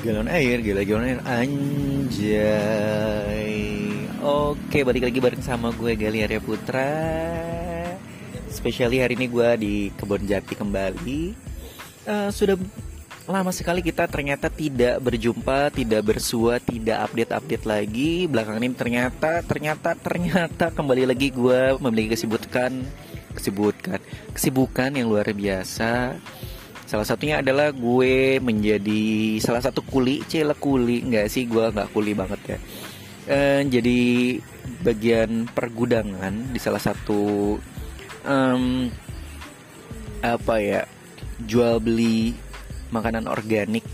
Galon air, gila galon air Anjay. Oke, balik lagi bareng sama gue Gali Arya Putra. Spesiali hari ini gue di Kebon Jati kembali. Uh, Sudah lama sekali kita ternyata tidak berjumpa, tidak bersua, tidak update-update lagi. Belakangan ini ternyata, ternyata, ternyata kembali lagi gue memiliki kesibukan Kesibukan, kesibukan yang luar biasa Salah satunya adalah gue menjadi salah satu kuli, cila kuli, nggak sih gue nggak kuli banget ya. Uh, jadi bagian pergudangan di salah satu um, apa ya jual beli makanan organik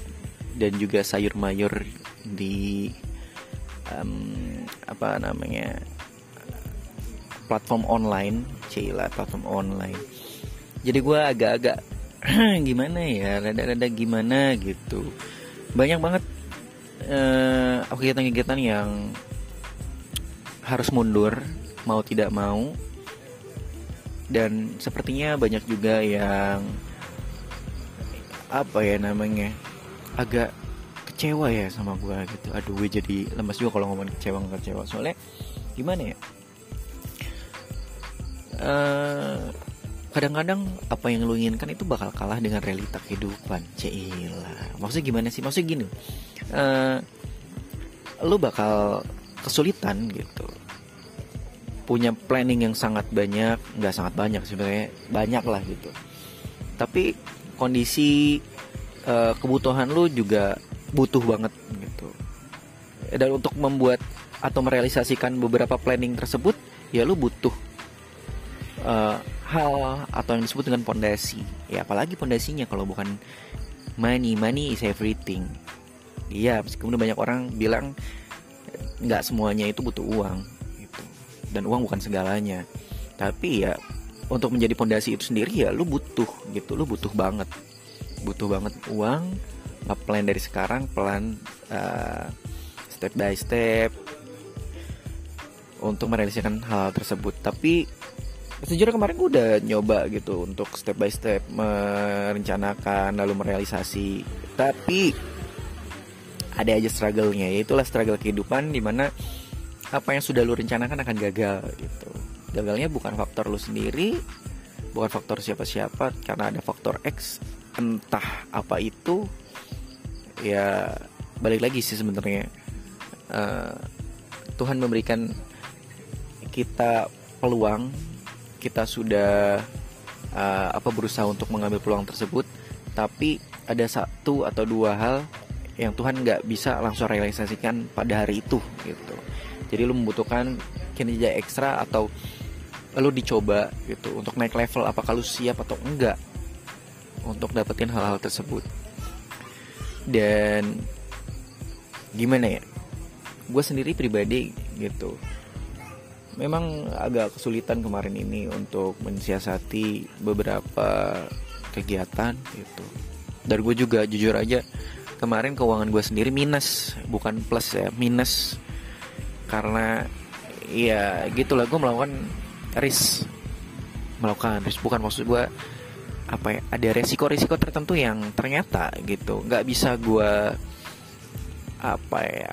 dan juga sayur mayur di um, apa namanya platform online, cila platform online. Jadi gue agak-agak gimana ya rada-rada gimana gitu. Banyak banget uh, kegiatan-kegiatan yang harus mundur mau tidak mau. Dan sepertinya banyak juga yang apa ya namanya agak kecewa ya sama gue gitu. Aduh gue jadi lemas juga kalau ngomong kecewa nggak kecewa. Soalnya gimana ya? Uh, kadang-kadang apa yang lu inginkan itu bakal kalah dengan realita kehidupan Cila maksudnya gimana sih? Maksudnya gini uh, lu bakal kesulitan gitu. Punya planning yang sangat banyak nggak sangat banyak sebenarnya banyak lah gitu. Tapi kondisi uh, kebutuhan lu juga butuh banget gitu. Dan untuk membuat atau merealisasikan beberapa planning tersebut ya lu butuh uh, hal atau yang disebut dengan pondasi. Ya apalagi pondasinya kalau bukan money, money is everything. Iya, meskipun banyak orang bilang nggak semuanya itu butuh uang, gitu. dan uang bukan segalanya. Tapi ya untuk menjadi pondasi itu sendiri ya lu butuh gitu, lu butuh banget, butuh banget uang. Plan dari sekarang, pelan uh, step by step untuk merealisasikan hal tersebut. Tapi sejujurnya kemarin gue udah nyoba gitu untuk step by step merencanakan lalu merealisasi. Tapi ada aja struggle-nya yaitulah struggle kehidupan di mana apa yang sudah lu rencanakan akan gagal gitu. Gagalnya bukan faktor lu sendiri bukan faktor siapa-siapa karena ada faktor X entah apa itu ya balik lagi sih sebenarnya uh, Tuhan memberikan kita peluang kita sudah uh, apa berusaha untuk mengambil peluang tersebut tapi ada satu atau dua hal yang Tuhan nggak bisa langsung realisasikan pada hari itu gitu. Jadi lu membutuhkan kinerja ekstra atau lu dicoba gitu untuk naik level apakah lu siap atau enggak untuk dapetin hal-hal tersebut. Dan gimana ya? Gue sendiri pribadi gitu memang agak kesulitan kemarin ini untuk mensiasati beberapa kegiatan gitu. Dan gue juga jujur aja kemarin keuangan gue sendiri minus, bukan plus ya, minus. Karena ya gitulah gue melakukan risk. Melakukan risk bukan maksud gue apa ya ada resiko-resiko tertentu yang ternyata gitu. Nggak bisa gue apa ya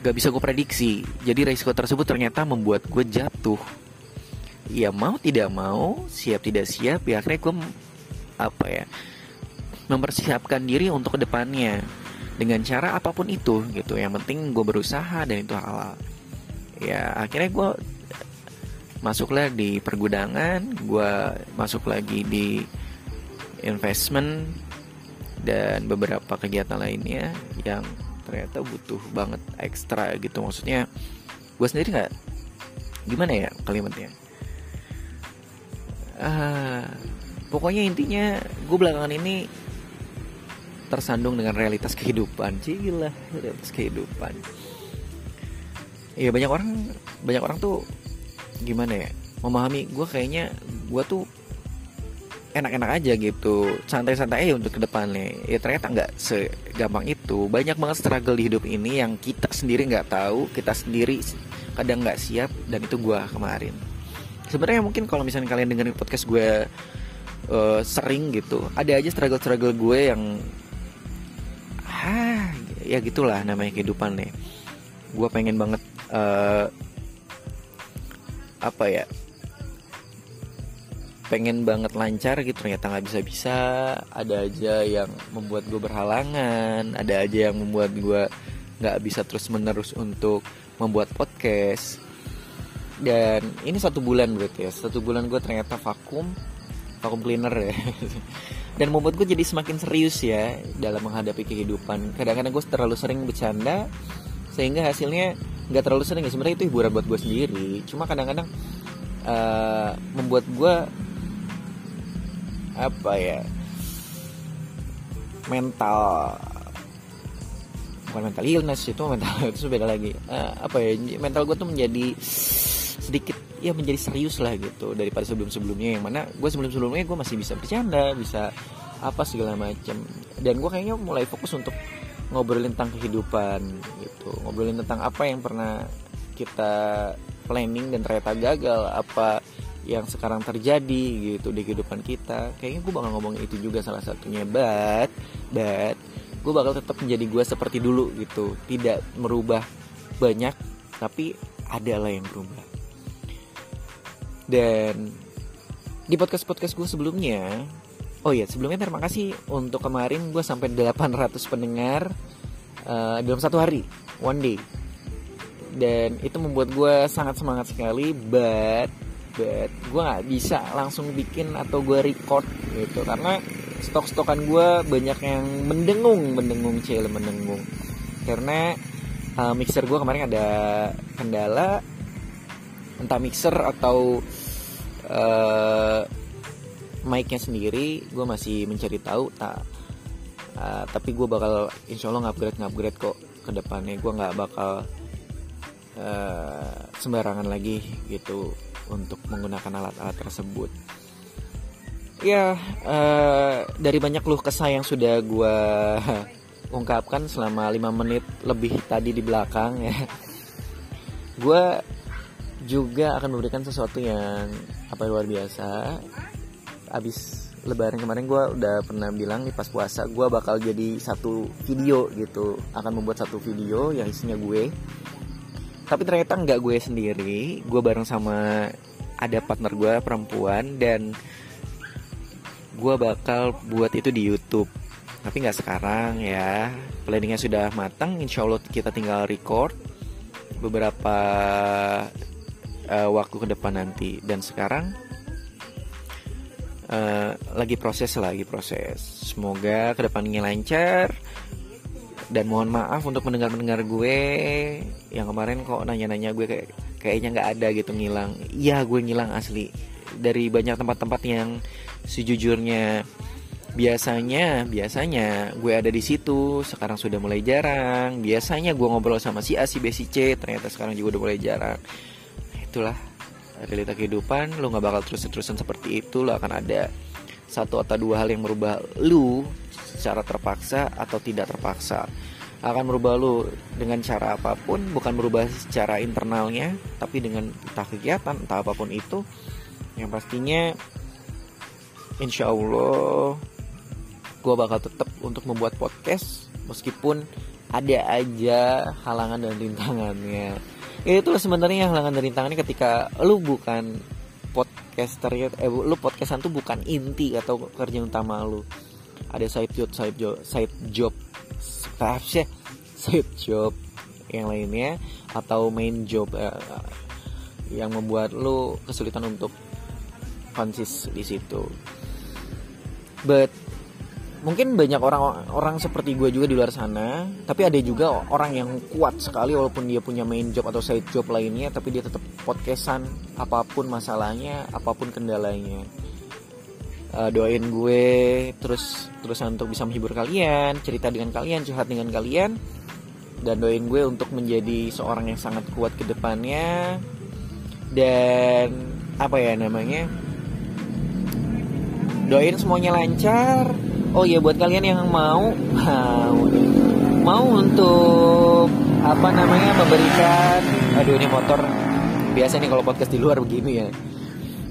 gak bisa gue prediksi. Jadi resiko tersebut ternyata membuat gue jatuh. Ya mau tidak mau siap tidak siap ya akhirnya gue apa ya mempersiapkan diri untuk ke depannya. Dengan cara apa pun itu gitu. Yang penting gue berusaha dan itu halal. Ya akhirnya gue masuklah di pergudangan gue masuk lagi di investment dan beberapa kegiatan lainnya yang ternyata butuh banget ekstra gitu. Maksudnya gue sendiri nggak gimana ya kalimatnya? Uh, pokoknya intinya gue belakangan ini tersandung dengan realitas kehidupan. Cila realitas kehidupan. Iya banyak orang banyak orang tuh gimana ya memahami. Gue kayaknya gue tuh enak-enak aja gitu. Santai-santai aja untuk ke depannya ya ternyata nggak segampang itu. Banyak banget struggle di hidup ini yang kita sendiri nggak tahu kita sendiri kadang nggak siap dan itu gue kemarin. Sebenarnya mungkin kalau misalnya kalian dengerin podcast gue uh, sering gitu ada aja struggle-struggle gue yang ha ya gitulah namanya kehidupan nih. Gue pengen banget uh, apa ya pengen banget lancar gitu ternyata nggak bisa bisa ada aja yang membuat gue berhalangan ada aja yang membuat gue nggak bisa terus menerus untuk membuat podcast. Dan ini satu bulan berarti ya satu bulan gue ternyata vakum vakum cleaner ya. Dan membuat gue jadi semakin serius ya dalam menghadapi kehidupan. Kadang-kadang gue terlalu sering bercanda sehingga hasilnya nggak terlalu sering ya. Sebenarnya itu hiburan buat gue sendiri. Cuma kadang-kadang uh, membuat gue apa ya mental bukan mental illness itu mental itu beda lagi. Uh, apa ya mental gue tuh menjadi sedikit ya menjadi serius lah gitu daripada sebelum sebelumnya yang mana gue sebelum sebelumnya gue masih bisa bercanda bisa apa segala macam dan gue kayaknya mulai fokus untuk ngobrolin tentang kehidupan gitu. Ngobrolin tentang apa yang pernah kita planning dan ternyata gagal apa yang sekarang terjadi gitu di kehidupan kita. Kayaknya gue bakal ngomong itu juga salah satunya but but gue bakal tetap menjadi gue seperti dulu gitu. Tidak merubah banyak tapi ada lah yang berubah. Dan di podcast podcast gue sebelumnya oh iya sebelumnya terima kasih. Untuk kemarin gue sampai 800 pendengar uh, dalam satu hari one day. Dan itu membuat gue sangat semangat sekali but but gue nggak bisa langsung bikin atau gue record gitu karena stok-stokan gue banyak yang mendengung mendengung cile mendengung. Karena uh, mixer gue kemarin ada kendala entah mixer atau uh, mic-nya sendiri gue masih mencari tahu tak uh, tapi gue bakal insya Allah ngupgrade ngupgrade kok ke depannya. Gue nggak bakal uh, sembarangan lagi gitu untuk menggunakan alat-alat tersebut. Ya, uh, dari banyak luh kesah yang sudah gue ungkapkan selama 5 menit lebih tadi di belakang ya. Gue juga akan memberikan sesuatu yang apa luar biasa. Abis lebaran kemarin gue udah pernah bilang di pas puasa gue bakal jadi satu video gitu akan membuat satu video yang isinya gue tapi ternyata nggak gue sendiri. Gue bareng sama ada partner gue perempuan dan gue bakal buat itu di YouTube. Tapi nggak sekarang ya. Planningnya sudah matang. Insya Allah kita tinggal record beberapa uh, waktu ke depan nanti. Dan sekarang uh, lagi proses lagi proses. Semoga ke depannya lancar dan mohon maaf untuk mendengar-mendengar gue yang kemarin kok nanya-nanya gue kayak kayaknya nggak ada gitu ngilang. Iya gue ngilang asli. Dari banyak tempat-tempat yang sejujurnya biasanya biasanya gue ada di situ. Sekarang sudah mulai jarang. Biasanya gue ngobrol sama si A si B si C. Ternyata sekarang juga udah mulai jarang. Itulah realita kehidupan. Lo nggak bakal terus-terusan seperti itu. Lo akan ada satu atau dua hal yang merubah lu secara terpaksa atau tidak terpaksa. Akan merubah lu dengan cara apa pun bukan merubah secara internalnya tapi dengan entah kegiatan entah apa pun itu yang pastinya insya Allah gue bakal tetap untuk membuat podcast meskipun ada aja halangan dan rintangannya. Ya itu sebenarnya halangan dan rintangannya ketika lu bukan podcaster eh lu podcastan tuh bukan inti atau kerja utama lu ada side job side job side job sih side job yang lainnya atau main job uh, yang membuat lu kesulitan untuk konsis di situ. But mungkin banyak orang orang seperti gue juga di luar sana tapi ada juga orang yang kuat sekali walaupun dia punya main job atau side job lainnya tapi dia tetap podcastan apa pun masalahnya apa pun kendalanya uh, doain gue terus terusan untuk bisa menghibur kalian cerita dengan kalian curhat dengan kalian dan doain gue untuk menjadi seorang yang sangat kuat ke depannya dan apa ya namanya? Doain semuanya lancar. Oh ya buat kalian yang mau mau mau untuk apa namanya memberikan aduh ini motor biasa nih kalau podcast di luar begini ya.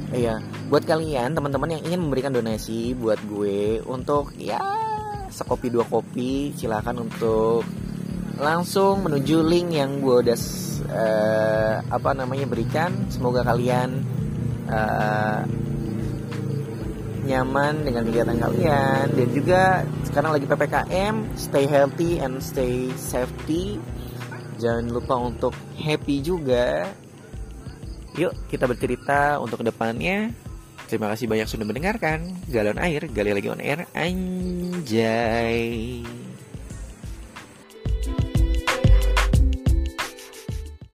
Iya, buat kalian teman-teman yang ingin memberikan donasi buat gue untuk ya sekopi dua kopi, silakan untuk langsung menuju link yang gue udah uh, apa namanya berikan. Semoga kalian uh, nyaman dengan kegiatan kalian dan juga sekarang lagi ppkm. Stay healthy and stay safety. Jangan lupa untuk happy juga. Yuk kita bercerita untuk ke depannya. Terima kasih banyak sudah mendengarkan. Galon air, gali on air. Anjay.